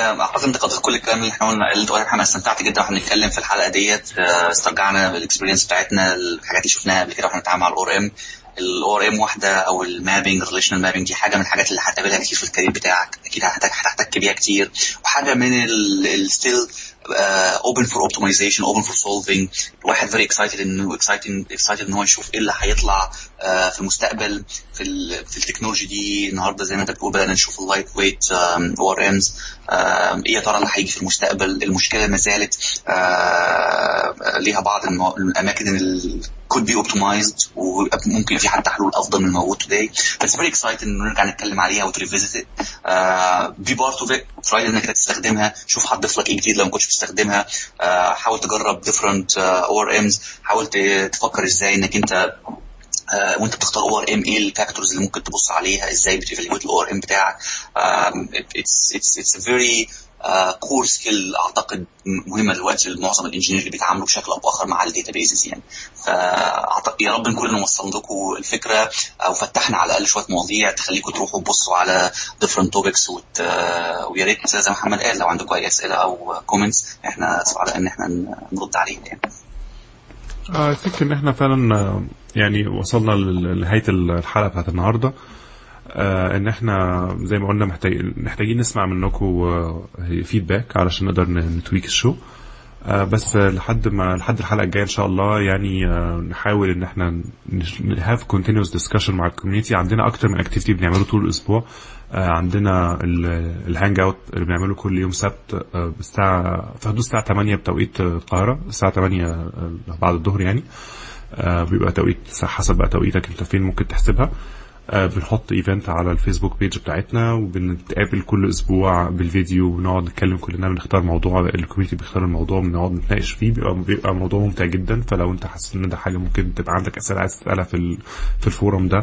S2: أعتقد أنت قضيت كل الكلام اللي إحنا قلنا اللي قلنا إحنا استمتعت جدا وإحنا بنتكلم في الحلقة ديت. استرجعنا بال experience بتاعتنا الحاجات اللي شفناها قبل كده وإحنا بنتعامل مع ال ORM ال ORM واحدة أو ال mapping relational mapping دي حاجة من الحاجات اللي هتقابلها كتير في ال career بتاعك. أكيد هتحتك بيها كتير. وحاجة من ال still open for optimization open for solving الواحد very excited إنه excited excited إن هو يشوف إيه اللي هيطلع uh, في المستقبل في ال في ال technology دي. النهارده زي ما أنت بتقول بدأنا نشوف ال lightweight ORMs إيه يا ترى اللي هيجي في المستقبل؟ المشكلة ما زالت uh, ليها بعض الأماكن could be optimized وممكن في حتى حلول أفضل من الموجود today. بس very excited إنه نرجع نتكلم عليها وت revisit be part of it try إنك تستخدمها. شوف هتضيف لك إيه جديد لو ما كنتش بتستخدمها. uh, حاول تجرب different ORMs حاول تفكر إزاي إنك أنت uh, وأنت بتختار ORM إيه ال factors اللي ممكن تبص عليها؟ إزاي بت evaluate ال ORM بتاعك it's it's it's very core skill أعتقد مهمة دلوقتي لمعظم ال engineers اللي بيتعاملوا بشكل أو بآخر مع ال databases يعني فأعتقد يا رب نكون وصلنا لكم الفكرة أو فتحنا على الأقل شوية مواضيع تخليكم تروحوا تبصوا على different topics وت... ويا ريت زي ما محمد قال لو عندكم أي أسئلة أو comments إحنا سعداء إن إحنا نرد عليها يعني.
S1: I think إن إحنا فعلا يعني وصلنا لنهايه الحلقة بتاعت النهارده آه إن إحنا زي ما قلنا محتاج محتاجين نسمع منكم feedback علشان نقدر ن tweak ال show. آه بس لحد ما لحد الحلقة الجاية إن شاء الله يعني آه نحاول إن إحنا have continuous discussion مع ال community عندنا أكتر من activity بنعمله طول الأسبوع. عندنا ال hangout اللي بنعمله كل يوم سبت الساعة في حدود الساعة 8 بتوقيت القاهرة. الساعة 8 بعد الظهر يعني. بيبقى توقيت حسب بقى توقيتك أنت فين ممكن تحسبها. بنحط event على ال Facebook page بتاعتنا وبنتقابل كل أسبوع بالفيديو ونقعد نتكلم كلنا بنختار موضوع ال community بيختار الموضوع بنقعد نتناقش فيه بيبقى, بيبقى موضوع ممتع جدا. فلو انت حاسس إن ده حاجة ممكن تبقى عندك أسئلة عايز تسألها في في ال forum ده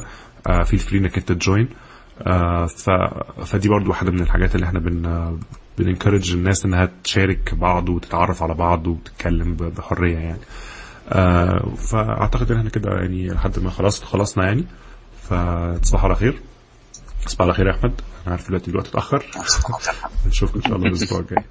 S1: feel free إنك أنت ت join. ف... فدي برضو واحدة من الحاجات اللي إحنا بن بن encourage الناس إنها تشارك بعض وتتعرف على بعض وتتكلم بحرية يعني. آه فأعتقد إن إحنا كده يعني لحد ما خلاص خلصنا يعني. فتصبحوا على خير. تصبح على خير يا أحمد. أنا عارف دلوقتي الوقت اتأخر. نشوفكم إن شاء الله الأسبوع الجاي.